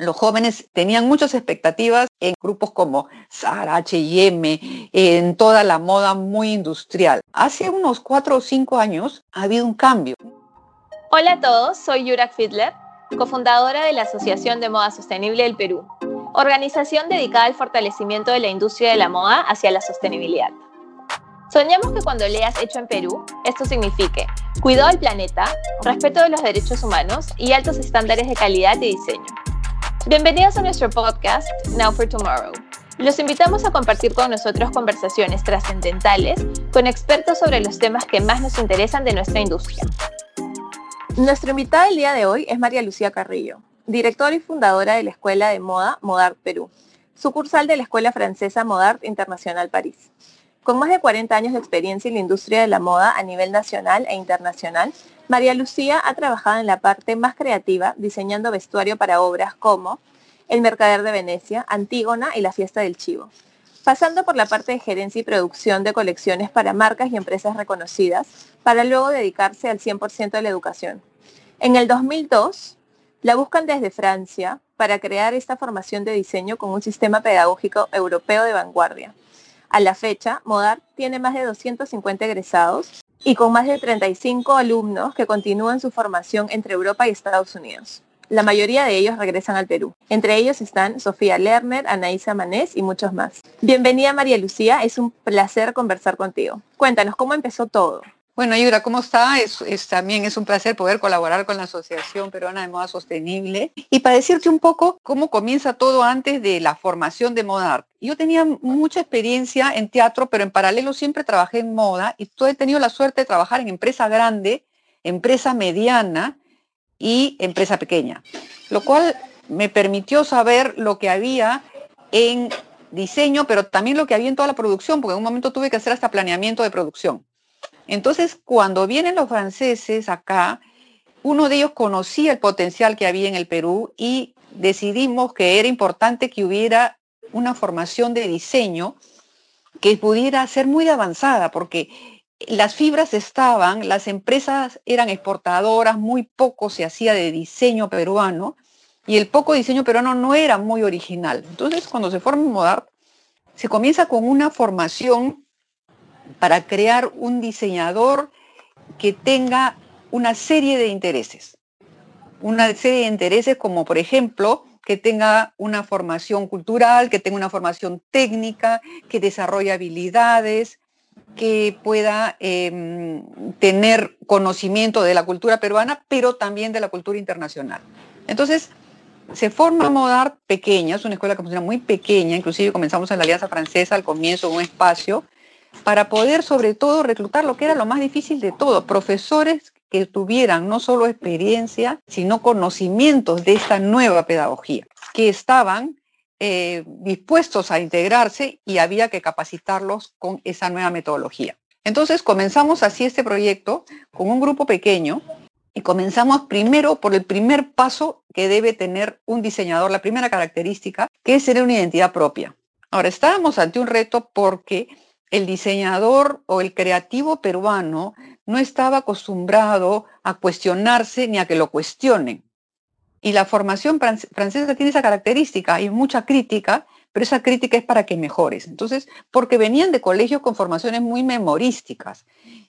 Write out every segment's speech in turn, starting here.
los jóvenes tenían muchas expectativas en grupos como Zara, H&M, en toda la moda muy industrial. Hace unos cuatro o cinco años ha habido un cambio. Hola a todos, soy Yurak Fidler, cofundadora de la Asociación de Moda Sostenible del Perú, organización dedicada al fortalecimiento de la industria de la moda hacia la sostenibilidad. Soñamos que cuando leas Hecho en Perú, esto signifique cuidado del planeta, respeto de los derechos humanos y altos estándares de calidad y diseño. Bienvenidos a nuestro podcast Now for Tomorrow. Los invitamos a compartir con nosotros conversaciones trascendentales con expertos sobre los temas que más nos interesan de nuestra industria. Nuestra invitada el día de hoy es María Lucía Carrillo, directora y fundadora de la Escuela de Moda Modart Perú, sucursal de la Escuela Francesa Modart Internacional París. Con más de 40 años de experiencia en la industria de la moda a nivel nacional e internacional, María Lucía ha trabajado en la parte más creativa, diseñando vestuario para obras como El Mercader de Venecia, Antígona y La Fiesta del Chivo, pasando por la parte de gerencia y producción de colecciones para marcas y empresas reconocidas, para luego dedicarse al 100% de la educación. En el 2002, la buscan desde Francia para crear esta formación de diseño con un sistema pedagógico europeo de vanguardia. A la fecha, Modar tiene más de 250 egresados y con más de 35 alumnos que continúan su formación entre Europa y Estados Unidos. La mayoría de ellos regresan al Perú. Entre ellos están Sofía Lerner, Anaísa Manés y muchos más. Bienvenida María Lucía, es un placer conversar contigo. Cuéntanos, ¿cómo empezó todo? Bueno, Yura, ¿cómo está? Es, también es un placer poder colaborar con la Asociación Peruana de Moda Sostenible y para decirte un poco cómo comienza todo antes de la formación de Modart. Yo tenía mucha experiencia en teatro, pero en paralelo siempre trabajé en moda y he tenido la suerte de trabajar en empresa grande, empresa mediana y empresa pequeña, lo cual me permitió saber lo que había en diseño, pero también lo que había en toda la producción, porque en un momento tuve que hacer hasta planeamiento de producción. Entonces, cuando vienen los franceses acá, uno de ellos conocía el potencial que había en el Perú y decidimos que era importante que hubiera una formación de diseño que pudiera ser muy avanzada, porque las fibras estaban, las empresas eran exportadoras, muy poco se hacía de diseño peruano y el poco diseño peruano no era muy original. Entonces, cuando se forma Modart, se comienza con una formación para crear un diseñador que tenga una serie de intereses. Una serie de intereses como, por ejemplo, que tenga una formación cultural, que tenga una formación técnica, que desarrolle habilidades, que pueda em, tener conocimiento de la cultura peruana, pero también de la cultura internacional. Entonces, se forma Modart pequeña, es una escuela que funciona muy pequeña, inclusive comenzamos en la Alianza Francesa al comienzo, un espacio para poder sobre todo reclutar lo que era lo más difícil de todo, profesores que tuvieran no solo experiencia, sino conocimientos de esta nueva pedagogía, que estaban eh, dispuestos a integrarse y había que capacitarlos con esa nueva metodología. Entonces comenzamos así este proyecto con un grupo pequeño y comenzamos primero por el primer paso que debe tener un diseñador, la primera característica, que es tener una identidad propia. Ahora, estábamos ante un reto porque el diseñador o el creativo peruano no estaba acostumbrado a cuestionarse ni a que lo cuestionen. Y la formación francesa tiene esa característica, hay mucha crítica, pero esa crítica es para que mejores. Entonces, porque venían de colegios con formaciones muy memorísticas.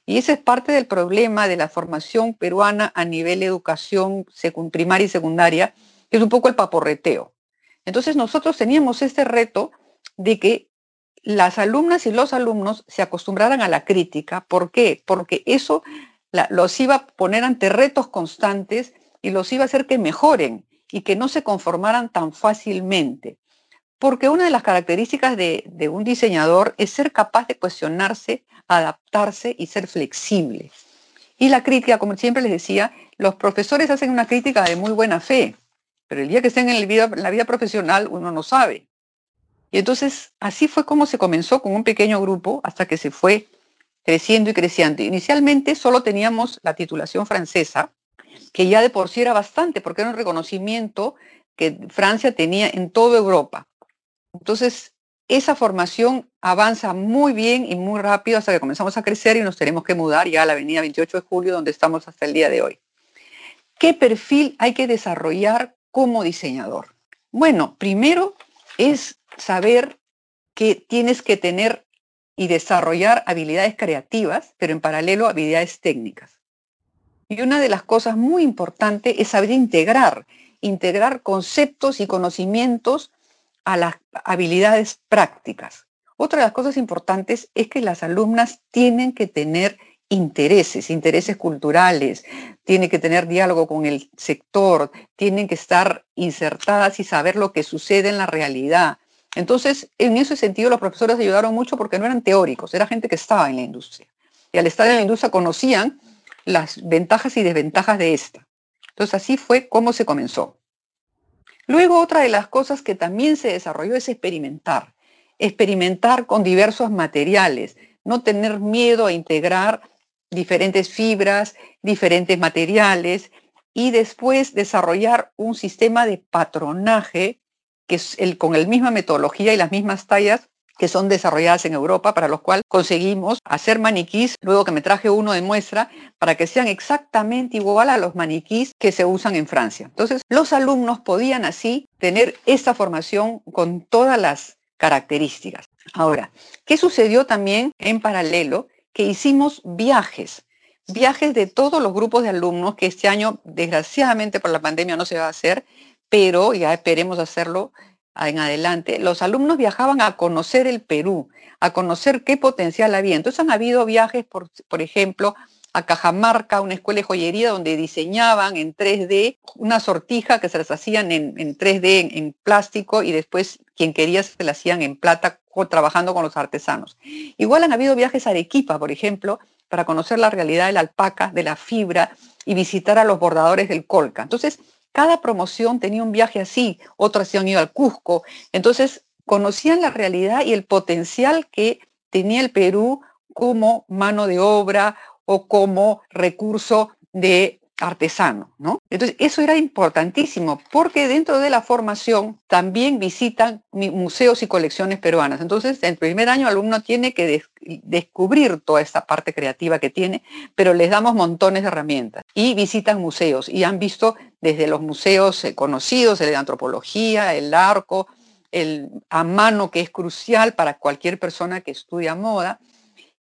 Y ese es parte del problema de la formación peruana a nivel educación primaria y secundaria, que es un poco el paporreteo. Entonces, nosotros teníamos este reto de que las alumnas y los alumnos se acostumbraran a la crítica. ¿Por qué? Porque eso los iba a poner ante retos constantes y los iba a hacer que mejoren y que no se conformaran tan fácilmente. Porque una de las características de, un diseñador es ser capaz de cuestionarse, adaptarse y ser flexible. Y la crítica, como siempre les decía, los profesores hacen una crítica de muy buena fe, pero el día que estén en la vida profesional uno no sabe. Y entonces así fue como se comenzó con un pequeño grupo hasta que se fue creciendo y creciendo. Inicialmente solo teníamos la titulación francesa, que ya de por sí era bastante, porque era un reconocimiento que Francia tenía en toda Europa. Entonces, esa formación avanza muy bien y muy rápido hasta que comenzamos a crecer y nos tenemos que mudar ya a la avenida 28 de julio, donde estamos hasta el día de hoy. ¿Qué perfil hay que desarrollar como diseñador? Bueno, primero es saber que tienes que tener y desarrollar habilidades creativas, pero en paralelo habilidades técnicas. Y una de las cosas muy importantes es saber integrar, integrar conceptos y conocimientos a las habilidades prácticas. Otra de las cosas importantes es que las alumnas tienen que tener intereses, intereses culturales, tienen que tener diálogo con el sector, tienen que estar insertadas y saber lo que sucede en la realidad. Entonces, en ese sentido, los profesores ayudaron mucho porque no eran teóricos, era gente que estaba en la industria. Y al estar en la industria conocían las ventajas y desventajas de esta. Entonces, así fue como se comenzó. Luego, otra de las cosas que también se desarrolló es experimentar. Experimentar con diversos materiales, no tener miedo a integrar diferentes fibras, diferentes materiales y después desarrollar un sistema de patronaje que es el, con la misma metodología y las mismas tallas que son desarrolladas en Europa, para los cuales conseguimos hacer maniquís, luego que me traje uno de muestra, para que sean exactamente igual a los maniquís que se usan en Francia. Entonces, los alumnos podían así tener esta formación con todas las características. Ahora, ¿qué sucedió también en paralelo? Que hicimos viajes, viajes de todos los grupos de alumnos, que este año, desgraciadamente por la pandemia, no se va a hacer, pero ya esperemos hacerlo en adelante, los alumnos viajaban a conocer el Perú, a conocer qué potencial había. Entonces han habido viajes, por, por ejemplo, a Cajamarca, una escuela de joyería donde diseñaban en 3D una sortija que se las hacían en, 3D en, plástico y después quien quería se las hacían en plata trabajando con los artesanos. Igual han habido viajes a Arequipa, por ejemplo, para conocer la realidad de la alpaca, de la fibra y visitar a los bordadores del colca. Entonces, cada promoción tenía un viaje así, otras se han ido al Cusco. Entonces, conocían la realidad y el potencial que tenía el Perú como mano de obra o como recurso de artesano, ¿no? Entonces, eso era importantísimo porque dentro de la formación también visitan museos y colecciones peruanas. Entonces, en el primer año el alumno tiene que descubrir toda esta parte creativa que tiene, pero les damos montones de herramientas y visitan museos y han visto desde los museos eh, conocidos, el de antropología, el arco, el a mano que es crucial para cualquier persona que estudia moda,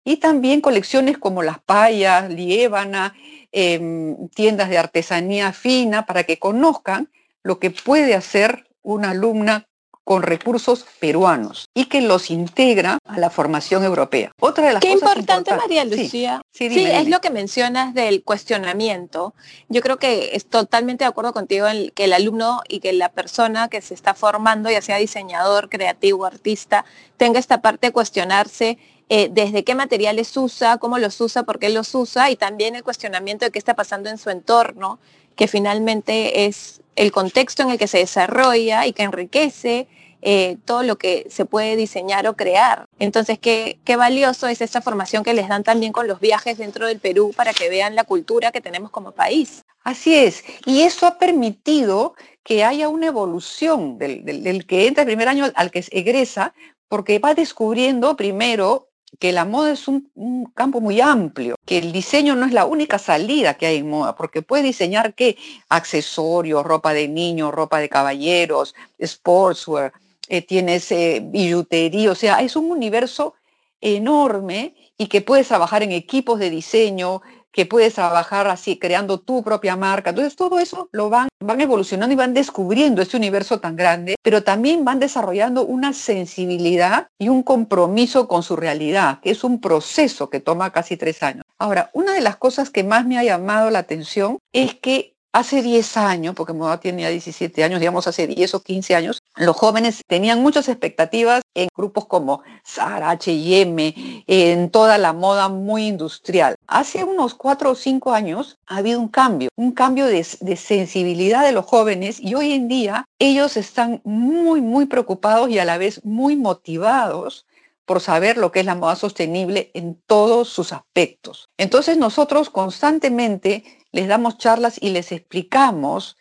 y también colecciones como las payas, liébana, Em, tiendas de artesanía fina para que conozcan lo que puede hacer una alumna con recursos peruanos y que los integra a la formación europea. Otra de las Qué importante, María Lucía. Sí, es lo que mencionas del cuestionamiento. Yo creo que es totalmente de acuerdo contigo en que el alumno y que la persona que se está formando, ya sea diseñador, creativo, artista, tenga esta parte de cuestionarse eh, desde qué materiales usa, cómo los usa, por qué los usa y también el cuestionamiento de qué está pasando en su entorno, que finalmente es el contexto en el que se desarrolla y que enriquece eh, todo lo que se puede diseñar o crear. Entonces, qué, qué valioso es esta formación que les dan también con los viajes dentro del Perú para que vean la cultura que tenemos como país. Así es, y eso ha permitido que haya una evolución del, del que entra el primer año al que egresa, porque va descubriendo primero que la moda es un, campo muy amplio, que el diseño no es la única salida que hay en moda, porque puedes diseñar qué accesorios, ropa de niños, ropa de caballeros, sportswear, eh, tienes eh, billutería, o sea, es un universo enorme y que puedes trabajar en equipos de diseño, que puedes trabajar así, creando tu propia marca. Entonces, todo eso lo van, van evolucionando y van descubriendo este universo tan grande, pero también van desarrollando una sensibilidad y un compromiso con su realidad, que es un proceso que toma casi tres años. Ahora, una de las cosas que más me ha llamado la atención es que Hace 10 años, porque Moda tiene ya 17 años, digamos hace 10 o 15 años, los jóvenes tenían muchas expectativas en grupos como Zara, H&M, en toda la moda muy industrial. Hace unos 4 o 5 años ha habido un cambio, un cambio de sensibilidad de los jóvenes y hoy en día ellos están muy, muy preocupados y a la vez muy motivados por saber lo que es la moda sostenible en todos sus aspectos. Entonces nosotros constantemente les damos charlas y les explicamos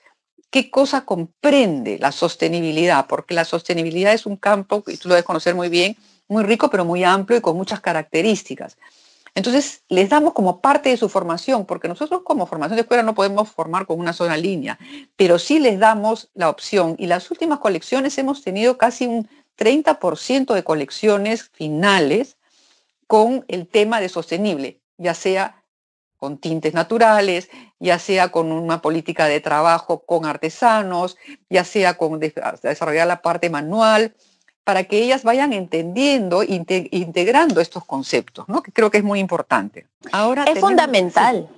qué cosa comprende la sostenibilidad, porque la sostenibilidad es un campo, y tú lo debes conocer muy bien, muy rico, pero muy amplio y con muchas características. Entonces, les damos como parte de su formación, porque nosotros como formación de escuela no podemos formar con una sola línea, pero sí les damos la opción. Y las últimas colecciones hemos tenido casi un 30% de colecciones finales con el tema de sostenible, ya sea con tintes naturales, ya sea con una política de trabajo con artesanos, ya sea con desarrollar la parte manual, para que ellas vayan entendiendo, integrando estos conceptos, ¿no? que creo que es muy importante. Ahora es fundamental.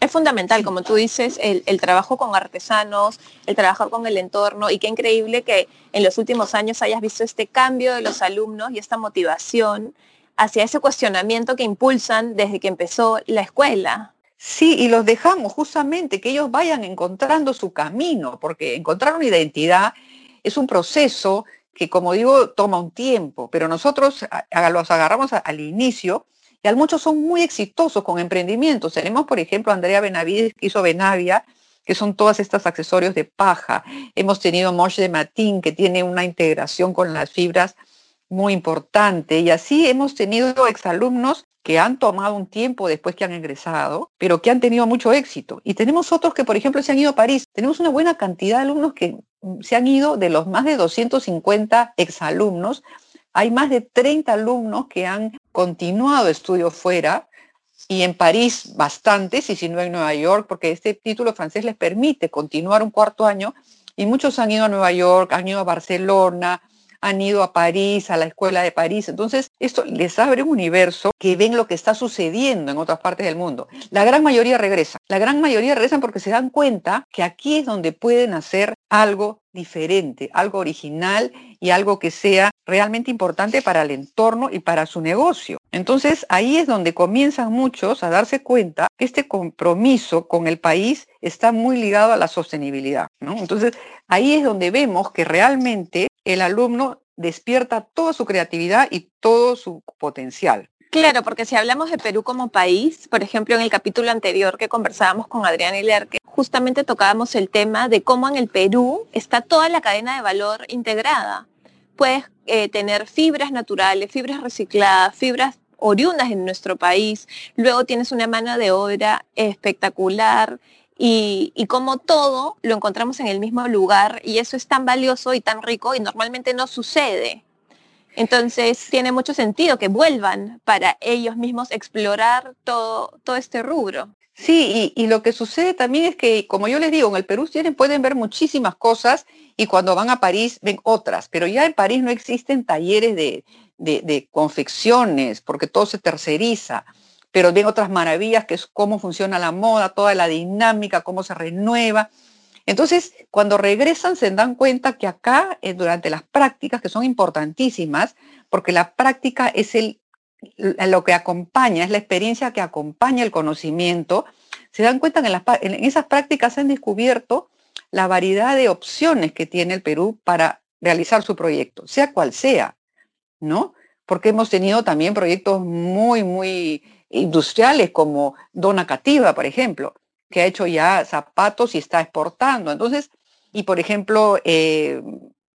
Es fundamental, como tú dices, el, trabajo con artesanos, el trabajar con el entorno y qué increíble que en los últimos años hayas visto este cambio de los alumnos y esta motivación hacia ese cuestionamiento que impulsan desde que empezó la escuela. Sí, y los dejamos justamente que ellos vayan encontrando su camino, porque encontrar una identidad es un proceso que como digo, toma un tiempo, pero nosotros los agarramos al inicio y al muchos son muy exitosos con emprendimientos. Tenemos, por ejemplo, Andrea Benavides que hizo Benavia, que son todos estos accesorios de paja. Hemos tenido Moche de Matín, que tiene una integración con las fibras muy importante. Y así hemos tenido exalumnos que han tomado un tiempo después que han egresado, pero que han tenido mucho éxito. Y tenemos otros que, por ejemplo, se han ido a París. Tenemos una buena cantidad de alumnos que se han ido de los más de 250 exalumnos, hay más de 30 alumnos que han continuado estudios fuera y en París bastantes, y si no en Nueva York, porque este título francés les permite continuar un cuarto año, y muchos han ido a Nueva York, han ido a Barcelona, han ido a París, a la escuela de París. Entonces, esto les abre un universo que ven lo que está sucediendo en otras partes del mundo. La gran mayoría regresa. La gran mayoría regresan porque se dan cuenta que aquí es donde pueden hacer algo diferente, algo original y algo que sea realmente importante para el entorno y para su negocio. Entonces ahí es donde comienzan muchos a darse cuenta que este compromiso con el país está muy ligado a la sostenibilidad. Entonces ahí es donde vemos que realmente el alumno despierta toda su creatividad y todo su potencial. Claro, porque si hablamos de Perú como país, por ejemplo, en el capítulo anterior que conversábamos con Adrián que justamente tocábamos el tema de cómo en el Perú está toda la cadena de valor integrada. Puedes eh, tener fibras naturales, fibras recicladas, fibras oriundas en nuestro país, luego tienes una mano de obra espectacular y, y, como todo lo encontramos en el mismo lugar y eso es tan valioso y tan rico y normalmente no sucede. Entonces tiene mucho sentido que vuelvan para ellos mismos explorar todo, todo este rubro. Sí, y, lo que sucede también es que, como yo les digo, en el Perú tienen, pueden ver muchísimas cosas y cuando van a París ven otras, pero ya en París no existen talleres de, de confecciones porque todo se terceriza pero ven otras maravillas que es cómo funciona la moda, toda la dinámica, cómo se renueva. Entonces, cuando regresan se dan cuenta que acá, eh, durante las prácticas, que son importantísimas, porque la práctica es el, lo que acompaña, es la experiencia que acompaña el conocimiento, se dan cuenta que en, en esas prácticas se han descubierto la variedad de opciones que tiene el Perú para realizar su proyecto, sea cual sea, ¿no? Porque hemos tenido también proyectos muy, muy industriales como Dona Cativa, por ejemplo, que ha hecho ya zapatos y está exportando. Entonces, y por ejemplo, eh,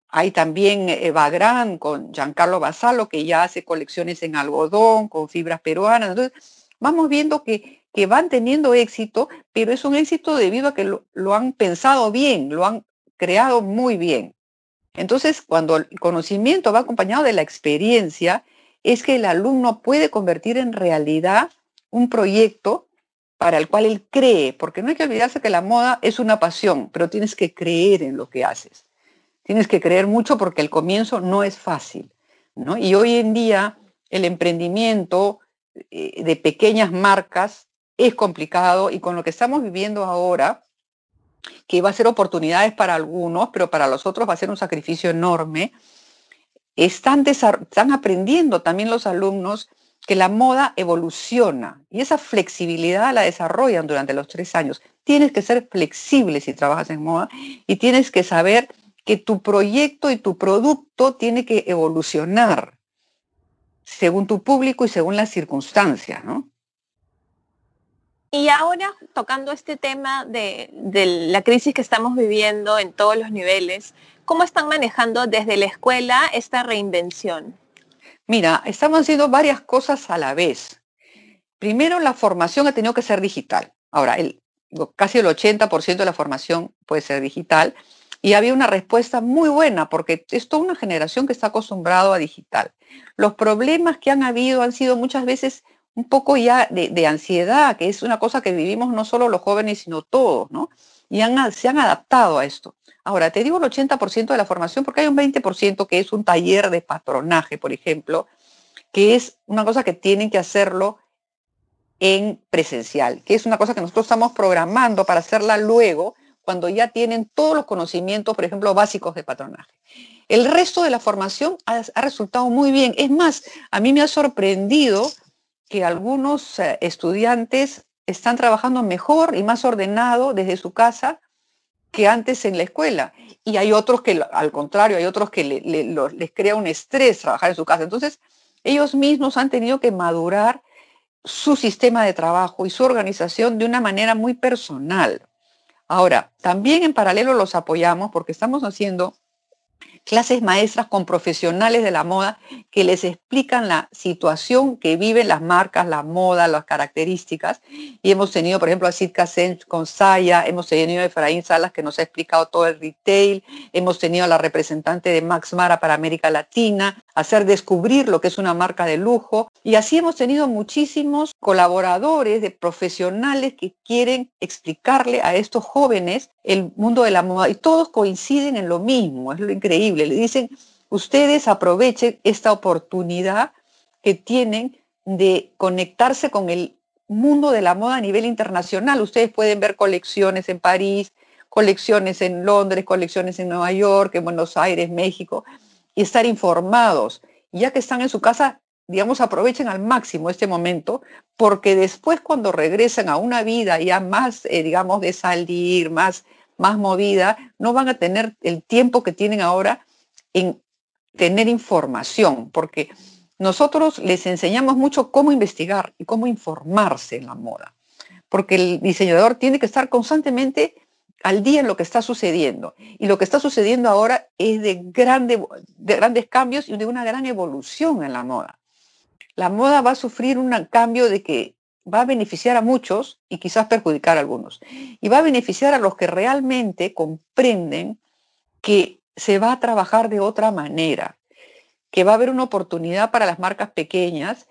hay también Evagran con Giancarlo Basalo, que ya hace colecciones en algodón, con fibras peruanas. Entonces, vamos viendo que, que van teniendo éxito, pero es un éxito debido a que lo, lo han pensado bien, lo han creado muy bien. Entonces, cuando el conocimiento va acompañado de la experiencia, es que el alumno puede convertir en realidad un proyecto para el cual él cree, porque no hay que olvidarse que la moda es una pasión, pero tienes que creer en lo que haces. Tienes que creer mucho porque el comienzo no es fácil. ¿no? Y hoy en día el emprendimiento eh, de pequeñas marcas es complicado y con lo que estamos viviendo ahora, que va a ser oportunidades para algunos, pero para los otros va a ser un sacrificio enorme, están, están aprendiendo también los alumnos que la moda evoluciona y esa flexibilidad la desarrollan durante los tres años. Tienes que ser flexible si trabajas en moda y tienes que saber que tu proyecto y tu producto tiene que evolucionar según tu público y según las circunstancias, ¿no? Y ahora, tocando este tema de, de, la crisis que estamos viviendo en todos los niveles, ¿cómo están manejando desde la escuela esta reinvención? Mira, estamos haciendo varias cosas a la vez. primero la formación ha tenido que ser digital. Ahora, casi el 80% de la formación puede ser digital. Y había una respuesta muy buena porque es toda una generación que está acostumbrado a digital. Los problemas que han habido han sido muchas veces un poco ya de, ansiedad, que es una cosa que vivimos no solo los jóvenes, sino todos, ¿no? Y se han adaptado a esto. Ahora, te digo el 80% de la formación porque hay un 20% que es un taller de patronaje, por ejemplo, que es una cosa que tienen que hacerlo en presencial, que es una cosa que nosotros estamos programando para hacerla luego, cuando ya tienen todos los conocimientos, por ejemplo, básicos de patronaje. El resto de la formación ha, ha resultado muy bien. Es más, a mí me ha sorprendido que algunos eh, estudiantes están trabajando mejor y más ordenado desde su casa que antes en la escuela. Y hay otros que, al contrario, hay otros que les crea un estrés trabajar en su casa. Entonces, ellos mismos han tenido que madurar su sistema de trabajo y su organización de una manera muy personal. Ahora, también en paralelo los apoyamos porque estamos haciendo clases maestras con profesionales de la moda que les explican la situación que viven las marcas, la moda, las características. Y hemos tenido, por ejemplo, a Sitka Sen con Saya, hemos tenido a Efraín Salas que nos ha explicado todo el retail, hemos tenido a la representante de Max Mara para América Latina, hacer descubrir lo que es una marca de lujo. Y así hemos tenido muchísimos colaboradores de profesionales que quieren explicarle a estos jóvenes el mundo de la moda y todos coinciden en lo mismo, es lo increíble le dicen, ustedes aprovechen esta oportunidad que tienen de conectarse con el mundo de la moda a nivel internacional. Ustedes pueden ver colecciones en París, colecciones en Londres, colecciones en Nueva York, en Buenos Aires, México, y estar informados. Ya que están en su casa, digamos, aprovechen al máximo este momento, porque después cuando regresen a una vida ya más, eh, digamos, de salir, más más movida, no van a tener el tiempo que tienen ahora en tener información, porque nosotros les enseñamos mucho cómo investigar y cómo informarse en la moda, porque el diseñador tiene que estar constantemente al día en lo que está sucediendo. Y lo que está sucediendo ahora es de, grande, de grandes cambios y de una gran evolución en la moda. La moda va a sufrir un cambio de que va a beneficiar a muchos y quizás perjudicar a algunos. Y va a beneficiar a los que realmente comprenden que se va a trabajar de otra manera, que va a haber una oportunidad para las marcas pequeñas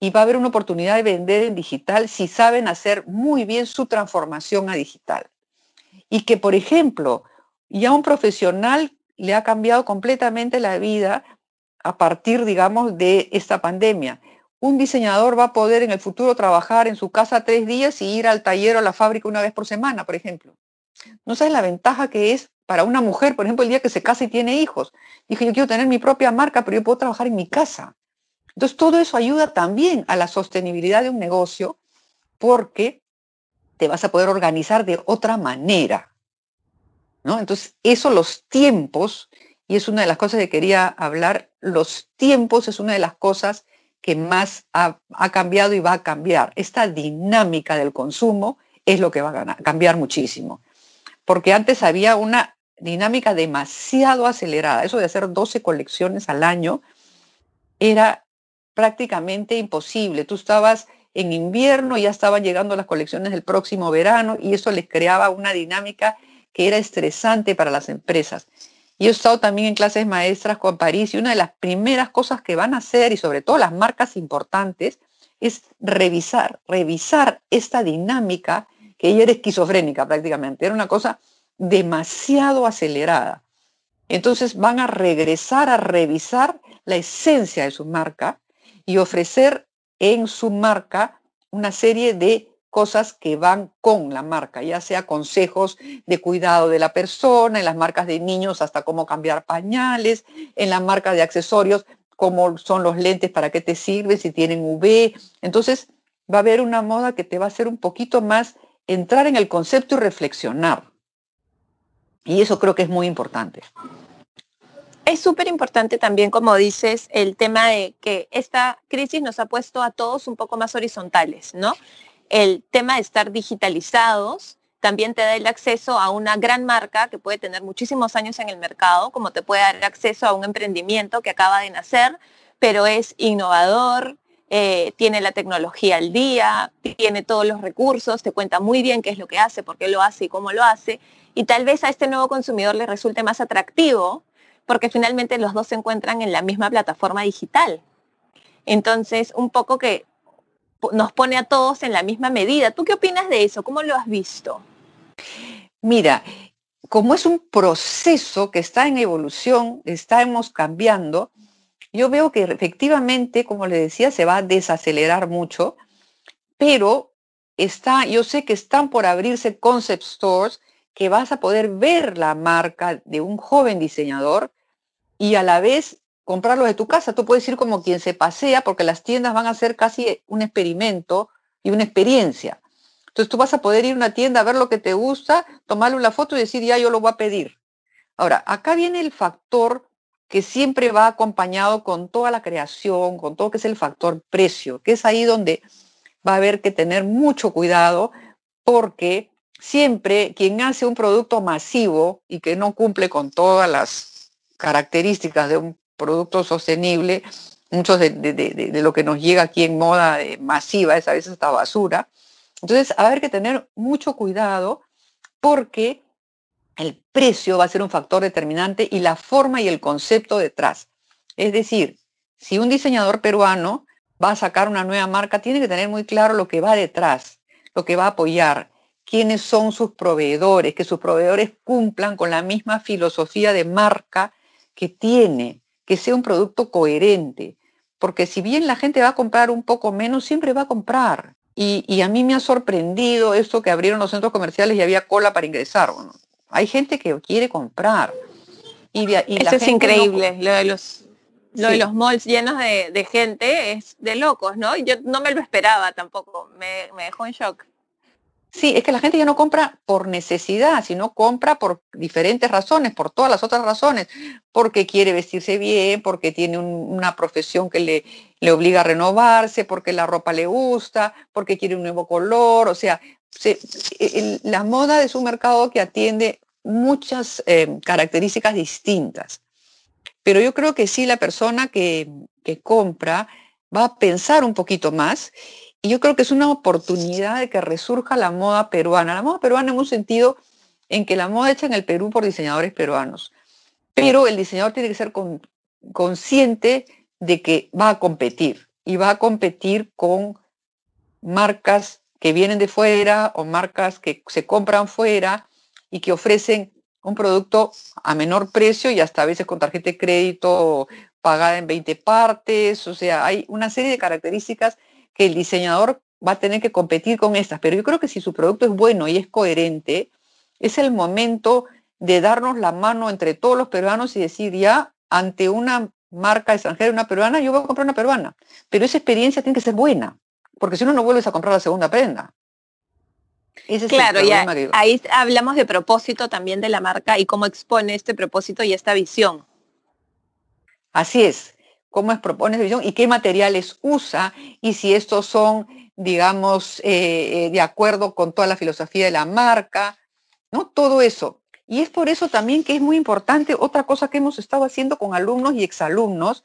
y va a haber una oportunidad de vender en digital si saben hacer muy bien su transformación a digital. Y que, por ejemplo, ya un profesional le ha cambiado completamente la vida a partir, digamos, de esta pandemia un diseñador va a poder en el futuro trabajar en su casa tres días y ir al taller o a la fábrica una vez por semana, por ejemplo. No sabes la ventaja que es para una mujer, por ejemplo, el día que se casa y tiene hijos. Dije, yo quiero tener mi propia marca, pero yo puedo trabajar en mi casa. Entonces, todo eso ayuda también a la sostenibilidad de un negocio porque te vas a poder organizar de otra manera. ¿no? Entonces, eso, los tiempos, y es una de las cosas que quería hablar, los tiempos es una de las cosas que más ha, cambiado y va a cambiar. Esta dinámica del consumo es lo que va a cambiar muchísimo. Porque antes había una dinámica demasiado acelerada. Eso de hacer 12 colecciones al año era prácticamente imposible. Tú estabas en invierno, ya estaban llegando las colecciones del próximo verano y eso les creaba una dinámica que era estresante para las empresas. Y he estado también en clases maestras con París y una de las primeras cosas que van a hacer, y sobre todo las marcas importantes, es revisar, revisar esta dinámica que ella era esquizofrénica prácticamente, era una cosa demasiado acelerada. Entonces van a regresar a revisar la esencia de su marca y ofrecer en su marca una serie de cosas que van con la marca, ya sea consejos de cuidado de la persona, en las marcas de niños hasta cómo cambiar pañales, en la marca de accesorios, cómo son los lentes, para qué te sirven, si tienen UV. Entonces va a haber una moda que te va a hacer un poquito más entrar en el concepto y reflexionar. Y eso creo que es muy importante. Es súper importante también, como dices, el tema de que esta crisis nos ha puesto a todos un poco más horizontales, ¿no? El tema de estar digitalizados también te da el acceso a una gran marca que puede tener muchísimos años en el mercado, como te puede dar acceso a un emprendimiento que acaba de nacer, pero es innovador, eh, tiene la tecnología al día, tiene todos los recursos, te cuenta muy bien qué es lo que hace, por qué lo hace y cómo lo hace. Y tal vez a este nuevo consumidor le resulte más atractivo porque finalmente los dos se encuentran en la misma plataforma digital. Entonces, un poco que nos pone a todos en la misma medida. ¿Tú qué opinas de eso? ¿Cómo lo has visto? Mira, como es un proceso que está en evolución, estamos cambiando, yo veo que efectivamente, como le decía, se va a desacelerar mucho, pero está, yo sé que están por abrirse concept stores que vas a poder ver la marca de un joven diseñador y a la vez comprarlo de tu casa. Tú puedes ir como quien se pasea porque las tiendas van a ser casi un experimento y una experiencia. Entonces tú vas a poder ir a una tienda a ver lo que te gusta, tomarle una foto y decir, ya yo lo voy a pedir. Ahora, acá viene el factor que siempre va acompañado con toda la creación, con todo que es el factor precio, que es ahí donde va a haber que tener mucho cuidado porque siempre quien hace un producto masivo y que no cumple con todas las características de un producto sostenible, muchos de, lo que nos llega aquí en moda masiva es a veces esta basura. Entonces, haber que tener mucho cuidado porque el precio va a ser un factor determinante y la forma y el concepto detrás. Es decir, si un diseñador peruano va a sacar una nueva marca, tiene que tener muy claro lo que va detrás, lo que va a apoyar, quiénes son sus proveedores, que sus proveedores cumplan con la misma filosofía de marca que tiene que sea un producto coherente, porque si bien la gente va a comprar un poco menos, siempre va a comprar. Y, a mí me ha sorprendido esto que abrieron los centros comerciales y había cola para ingresar. hay gente que quiere comprar. Y, Eso es increíble, lo, de los, lo de los malls llenos de, gente es de locos, ¿no? Yo no me lo esperaba tampoco, me, me dejó en shock. Sí, es que la gente ya no compra por necesidad, sino compra por diferentes razones, por todas las otras razones, porque quiere vestirse bien, porque tiene una profesión que le, le, obliga a renovarse, porque la ropa le gusta, porque quiere un nuevo color, o sea, la moda es un mercado que atiende muchas eh, características distintas. Pero yo creo que sí, la persona que, que compra va a pensar un poquito más y yo creo que es una oportunidad de que resurja la moda peruana. La moda peruana en un sentido en que la moda hecha en el Perú por diseñadores peruanos. Pero el diseñador tiene que ser consciente de que va a competir y va a competir con marcas que vienen de fuera o marcas que se compran fuera y que ofrecen un producto a menor precio y hasta a veces con tarjeta de crédito pagada en 20 partes. O sea, hay una serie de características que el diseñador va a tener que competir con estas, pero yo creo que si su producto es bueno y es coherente, es el momento de darnos la mano entre todos los peruanos y decir ya ante una marca extranjera, una peruana, yo voy a comprar una peruana, pero esa experiencia tiene que ser buena, porque si no, no vuelves a comprar la segunda prenda. claro, ya, ahí hablamos de propósito también de la marca y cómo expone este propósito y esta visión. Así es cómo es propone visión y qué materiales usa y si estos son, digamos, eh, eh, de acuerdo con toda la filosofía de la marca, ¿no? Todo eso. Y es por eso también que es muy importante otra cosa que hemos estado haciendo con alumnos y exalumnos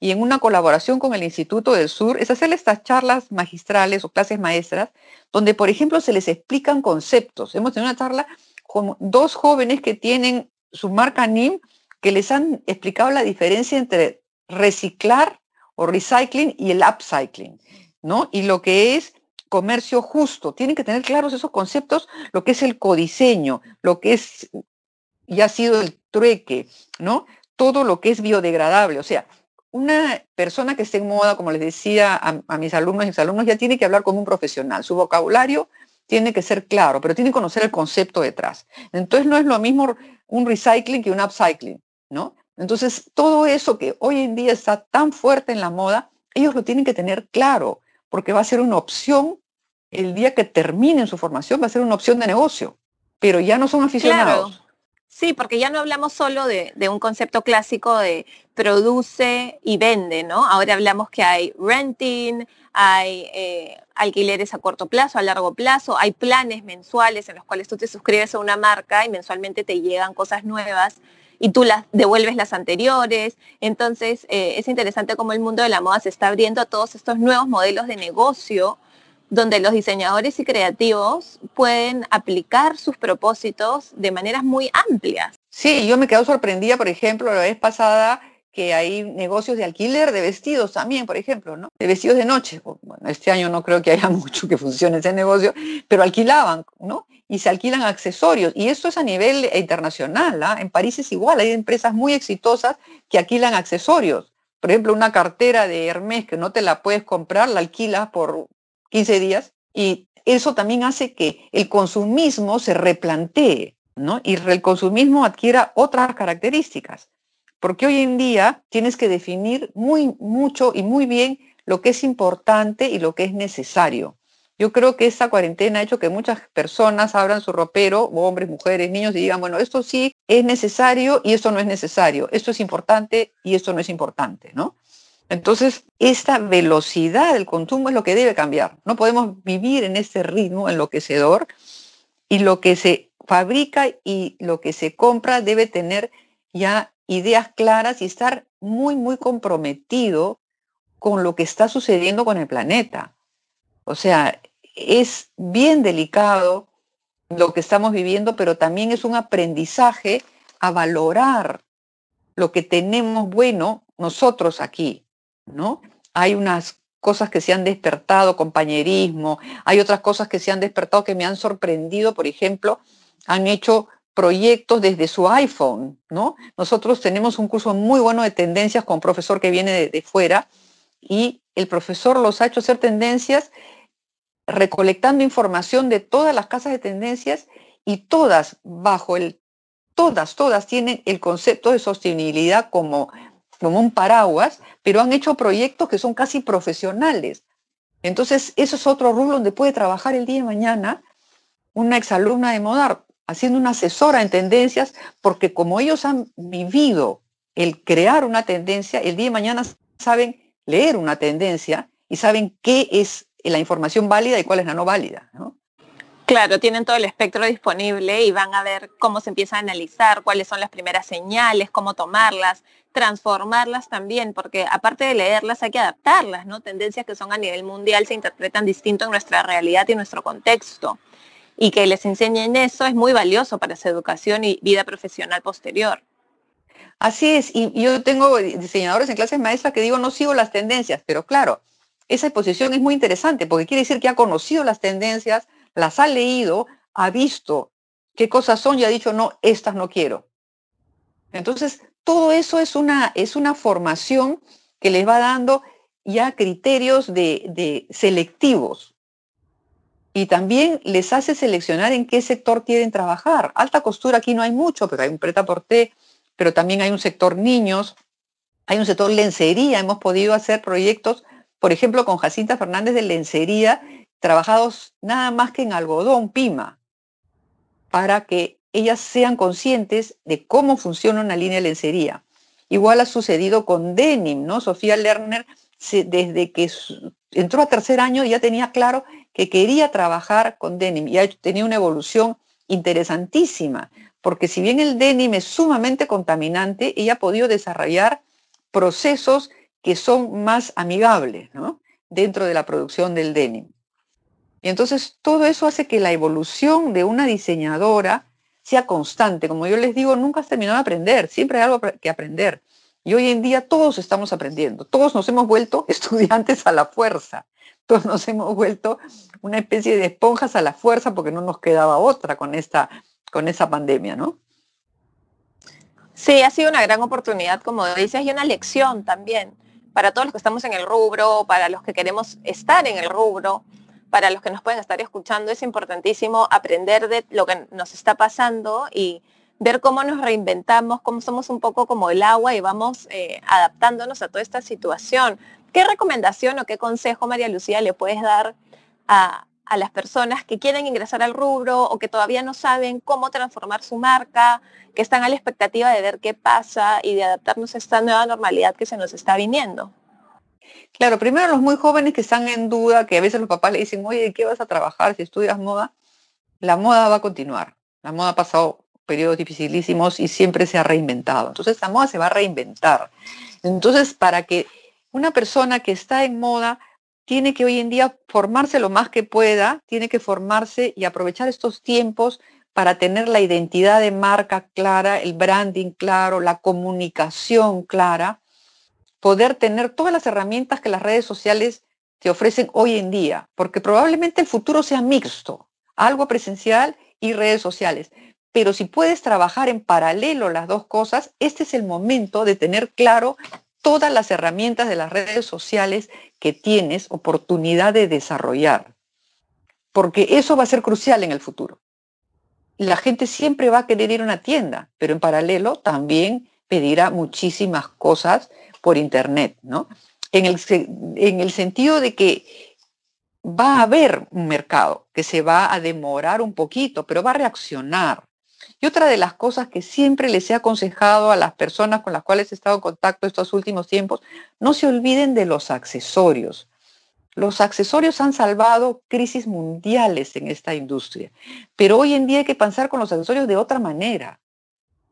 y en una colaboración con el Instituto del Sur, es hacer estas charlas magistrales o clases maestras, donde, por ejemplo, se les explican conceptos. Hemos tenido una charla con dos jóvenes que tienen su marca NIM, que les han explicado la diferencia entre reciclar o recycling y el upcycling, ¿no? Y lo que es comercio justo. Tienen que tener claros esos conceptos, lo que es el codiseño, lo que es, ya ha sido el trueque, ¿no? Todo lo que es biodegradable. O sea, una persona que esté en moda, como les decía a, mis alumnos y mis alumnos, ya tiene que hablar como un profesional. Su vocabulario tiene que ser claro, pero tiene que conocer el concepto detrás. Entonces no es lo mismo un recycling que un upcycling, ¿no? Entonces, todo eso que hoy en día está tan fuerte en la moda, ellos lo tienen que tener claro, porque va a ser una opción, el día que terminen su formación, va a ser una opción de negocio, pero ya no son aficionados. Sí, porque ya no hablamos solo de, un concepto clásico de produce y vende, ¿no? Ahora hablamos que hay renting, hay eh, alquileres a corto plazo, a largo plazo, hay planes mensuales en los cuales tú te suscribes a una marca y mensualmente te llegan cosas nuevas y tú las devuelves las anteriores. Entonces, eh, es interesante cómo el mundo de la moda se está abriendo a todos estos nuevos modelos de negocio donde los diseñadores y creativos pueden aplicar sus propósitos de maneras muy amplias. Sí, yo me quedo sorprendida, por ejemplo, la vez pasada que hay negocios de alquiler de vestidos también, por ejemplo, ¿no? De vestidos de noche. Bueno, este año no creo que haya mucho que funcione ese negocio, pero alquilaban, ¿no? Y se alquilan accesorios. Y esto es a nivel internacional, ¿ah? En París es igual, hay empresas muy exitosas que alquilan accesorios. Por ejemplo, una cartera de Hermes que no te la puedes comprar, la alquilas por 15 días y eso también hace que el consumismo se replantee, ¿no? Y el consumismo adquiera otras características. Porque hoy en día tienes que definir muy mucho y muy bien lo que es importante y lo que es necesario. Yo creo que esta cuarentena ha hecho que muchas personas abran su ropero, hombres, mujeres, niños, y digan, bueno, esto sí es necesario y esto no es necesario, esto es importante y esto no es importante, ¿no? Entonces, esta velocidad del consumo es lo que debe cambiar. No podemos vivir en este ritmo enloquecedor y lo que se fabrica y lo que se compra debe tener ya ideas claras y estar muy, muy comprometido con lo que está sucediendo con el planeta. O sea, es bien delicado lo que estamos viviendo, pero también es un aprendizaje a valorar lo que tenemos bueno nosotros aquí. ¿no? Hay unas cosas que se han despertado, compañerismo, hay otras cosas que se han despertado que me han sorprendido, por ejemplo, han hecho proyectos desde su iPhone, ¿no? Nosotros tenemos un curso muy bueno de tendencias con un profesor que viene de, fuera y el profesor los ha hecho hacer tendencias recolectando información de todas las casas de tendencias y todas bajo el, todas, todas tienen el concepto de sostenibilidad como como un paraguas, pero han hecho proyectos que son casi profesionales. Entonces, eso es otro rubro donde puede trabajar el día de mañana una exalumna de Modar, haciendo una asesora en tendencias, porque como ellos han vivido el crear una tendencia, el día de mañana saben leer una tendencia y saben qué es la información válida y cuál es la no válida. Claro, tienen todo el espectro disponible y van a ver cómo se empieza a analizar, cuáles son las primeras señales, cómo tomarlas, transformarlas también, porque aparte de leerlas hay que adaptarlas, ¿no? Tendencias que son a nivel mundial se interpretan distinto en nuestra realidad y nuestro contexto. Y que les enseñen eso es muy valioso para su educación y vida profesional posterior. Así es, y yo tengo diseñadores en clases maestras que digo no sigo las tendencias, pero claro, esa exposición es muy interesante porque quiere decir que ha conocido las tendencias, las ha leído, ha visto qué cosas son y ha dicho, no, estas no quiero. Entonces, todo eso es una, es una formación que les va dando ya criterios de, de selectivos. Y también les hace seleccionar en qué sector quieren trabajar. Alta costura aquí no hay mucho, pero hay un preta porté, pero también hay un sector niños, hay un sector lencería. Hemos podido hacer proyectos, por ejemplo, con Jacinta Fernández de lencería, trabajados nada más que en algodón pima, para que ellas sean conscientes de cómo funciona una línea de lencería. Igual ha sucedido con denim, ¿no? Sofía Lerner, desde que entró a tercer año, ya tenía claro que quería trabajar con denim y ha tenido una evolución interesantísima, porque si bien el denim es sumamente contaminante, ella ha podido desarrollar procesos que son más amigables dentro de la producción del denim. Y entonces todo eso hace que la evolución de una diseñadora sea constante. Como yo les digo, nunca has terminado de aprender, siempre hay algo que aprender. Y hoy en día todos estamos aprendiendo, todos nos hemos vuelto estudiantes a la fuerza, todos nos hemos vuelto una especie de esponjas a la fuerza porque no nos quedaba otra con esta, con esa pandemia, ¿no? Sí, ha sido una gran oportunidad, como dices, y una lección también para todos los que estamos en el rubro, para los que queremos estar en el rubro, para los que nos pueden estar escuchando, es importantísimo aprender de lo que nos está pasando y ver cómo nos reinventamos, cómo somos un poco como el agua y vamos eh, adaptándonos a toda esta situación. ¿Qué recomendación o qué consejo, María Lucía, le puedes dar a, a las personas que quieren ingresar al rubro o que todavía no saben cómo transformar su marca, que están a la expectativa de ver qué pasa y de adaptarnos a esta nueva normalidad que se nos está viniendo? Claro, primero los muy jóvenes que están en duda, que a veces los papás le dicen, oye, ¿de qué vas a trabajar si estudias moda? La moda va a continuar. La moda ha pasado periodos dificilísimos y siempre se ha reinventado. Entonces la moda se va a reinventar. Entonces, para que una persona que está en moda tiene que hoy en día formarse lo más que pueda, tiene que formarse y aprovechar estos tiempos para tener la identidad de marca clara, el branding claro, la comunicación clara, poder tener todas las herramientas que las redes sociales te ofrecen hoy en día, porque probablemente el futuro sea mixto, algo presencial y redes sociales. Pero si puedes trabajar en paralelo las dos cosas, este es el momento de tener claro todas las herramientas de las redes sociales que tienes oportunidad de desarrollar. Porque eso va a ser crucial en el futuro. La gente siempre va a querer ir a una tienda, pero en paralelo también pedirá muchísimas cosas por Internet, ¿no? En el, en el sentido de que va a haber un mercado que se va a demorar un poquito, pero va a reaccionar. Y otra de las cosas que siempre les he aconsejado a las personas con las cuales he estado en contacto estos últimos tiempos, no se olviden de los accesorios. Los accesorios han salvado crisis mundiales en esta industria, pero hoy en día hay que pensar con los accesorios de otra manera.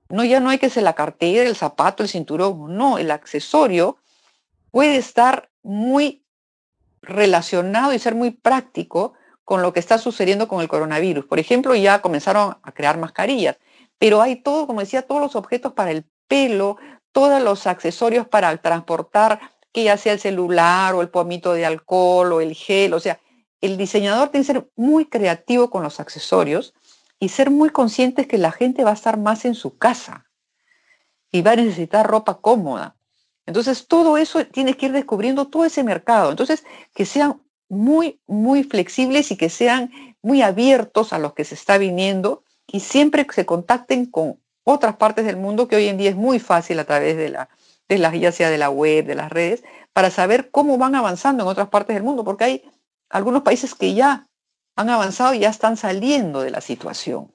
No, ya no hay que ser la cartera, el zapato, el cinturón, no, el accesorio puede estar muy relacionado y ser muy práctico con lo que está sucediendo con el coronavirus. Por ejemplo, ya comenzaron a crear mascarillas, pero hay todo, como decía, todos los objetos para el pelo, todos los accesorios para transportar, que ya sea el celular o el pomito de alcohol o el gel, o sea, el diseñador tiene que ser muy creativo con los accesorios y ser muy conscientes que la gente va a estar más en su casa y va a necesitar ropa cómoda. Entonces, todo eso tienes que ir descubriendo todo ese mercado. Entonces, que sean muy, muy flexibles y que sean muy abiertos a los que se está viniendo y siempre se contacten con otras partes del mundo que hoy en día es muy fácil a través de la, de ya sea de la web, de las redes, para saber cómo van avanzando en otras partes del mundo, porque hay algunos países que ya han avanzado y ya están saliendo de la situación.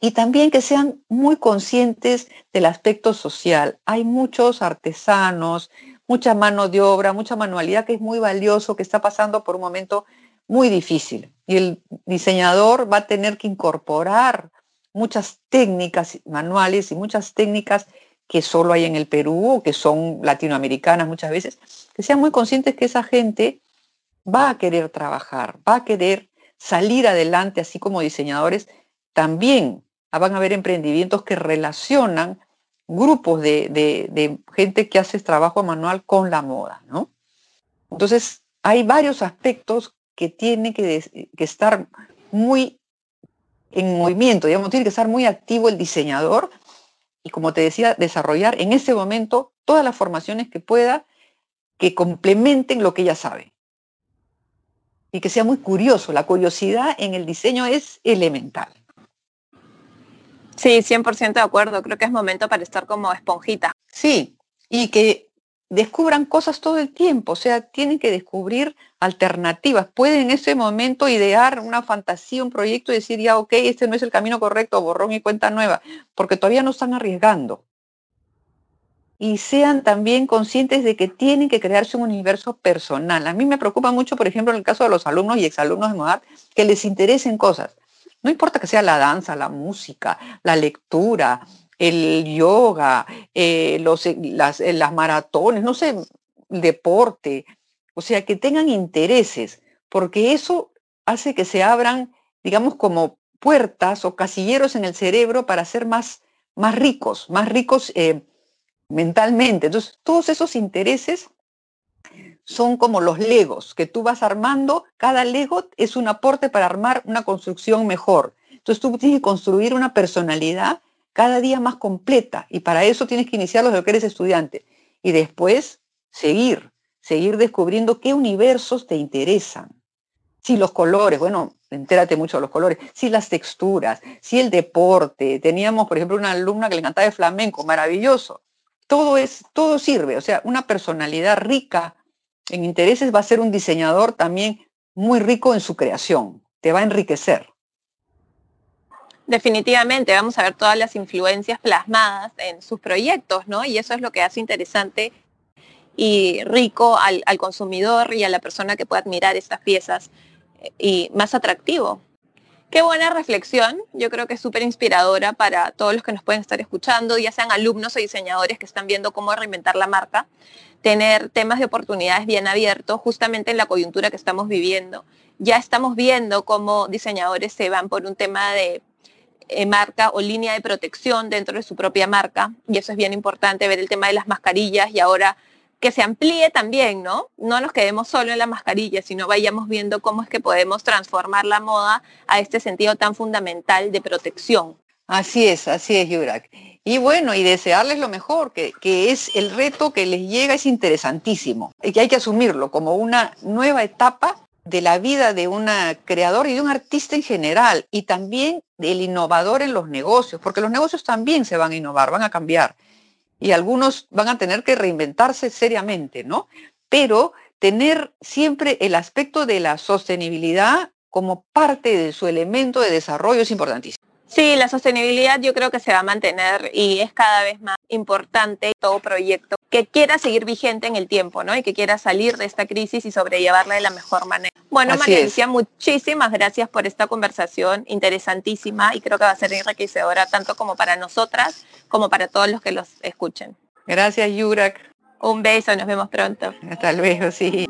Y también que sean muy conscientes del aspecto social. Hay muchos artesanos, mucha mano de obra, mucha manualidad que es muy valioso, que está pasando por un momento muy difícil. Y el diseñador va a tener que incorporar muchas técnicas manuales y muchas técnicas que solo hay en el Perú o que son latinoamericanas muchas veces, que sean muy conscientes que esa gente va a querer trabajar, va a querer salir adelante, así como diseñadores, también van a haber emprendimientos que relacionan grupos de, gente que hace trabajo manual con la moda, ¿no? Entonces, hay varios aspectos que tienen que, que, estar muy en movimiento, digamos, tiene que estar muy activo el diseñador y, como te decía, desarrollar en ese momento todas las formaciones que pueda que complementen lo que ella sabe y que sea muy curioso. La curiosidad en el diseño es elemental. Sí, 100% de acuerdo. Creo que es momento para estar como esponjita. Sí, y que descubran cosas todo el tiempo, o sea, tienen que descubrir alternativas. Pueden en ese momento idear una fantasía, un proyecto y decir, ya, ok, este no es el camino correcto, borrón y cuenta nueva, porque todavía no están arriesgando. Y sean también conscientes de que tienen que crearse un universo personal. A mí me preocupa mucho, por ejemplo, en el caso de los alumnos y exalumnos de MODAT, que les interesen cosas. No importa que sea la danza, la música, la lectura, el yoga, eh, los, eh, las, eh, las maratones, no sé, deporte, o sea, que tengan intereses, porque eso hace que se abran, digamos, como puertas o casilleros en el cerebro para ser más, más ricos, más ricos mentalmente. Entonces, todos esos intereses son como los legos que tú vas armando. Cada lego es un aporte para armar una construcción mejor. Entonces tú tienes que construir una personalidad cada día más completa y para eso tienes que iniciar desde que eres estudiante y después seguir, seguir descubriendo qué universos te interesan. Si los colores, bueno, entérate mucho de los colores, si las texturas, si el deporte. Teníamos, por ejemplo, una alumna que le encantaba el flamenco, maravilloso. Todo es, todo sirve, o sea, una personalidad rica en intereses va a ser un diseñador también muy rico en su creación, te va a enriquecer. Definitivamente, vamos a ver todas las influencias plasmadas en sus proyectos, ¿no? Y eso es lo que hace interesante y rico al, consumidor y a la persona que pueda admirar estas piezas eh, y más atractivo. Qué buena reflexión, yo creo que es súper inspiradora para todos los que nos pueden estar escuchando, ya sean alumnos o diseñadores que están viendo cómo reinventar la marca, tener temas de oportunidades bien abiertos justamente en la coyuntura que estamos viviendo. Ya estamos viendo cómo diseñadores se van por un tema de eh, marca o línea de protección dentro de su propia marca y eso es bien importante ver el tema de las mascarillas y ahora que se amplíe también, ¿no? No nos quedemos solo en la mascarilla, sino vayamos viendo cómo es que podemos transformar la moda a este sentido tan fundamental de protección. Así es, así es, Yurak. Y bueno, y desearles lo mejor, que, que, es el reto que les llega, es interesantísimo, y que hay que asumirlo como una nueva etapa de la vida de un creador y de un artista en general, y también del innovador en los negocios, porque los negocios también se van a innovar, van a cambiar y algunos van a tener que reinventarse seriamente, ¿no? Pero tener siempre el aspecto de la sostenibilidad como parte de su elemento de desarrollo es importantísimo. Sí, la sostenibilidad yo creo que se va a mantener y es cada vez más importante todo proyecto que quiera seguir vigente en el tiempo, ¿no? Y que quiera salir de esta crisis y sobrellevarla de la mejor manera. Bueno, María Alicia, muchísimas gracias por esta conversación interesantísima y creo que va a ser enriquecedora tanto como para nosotras como para todos los que los escuchen. Gracias, Yurak. Un beso, nos vemos pronto. Hasta luego, sí.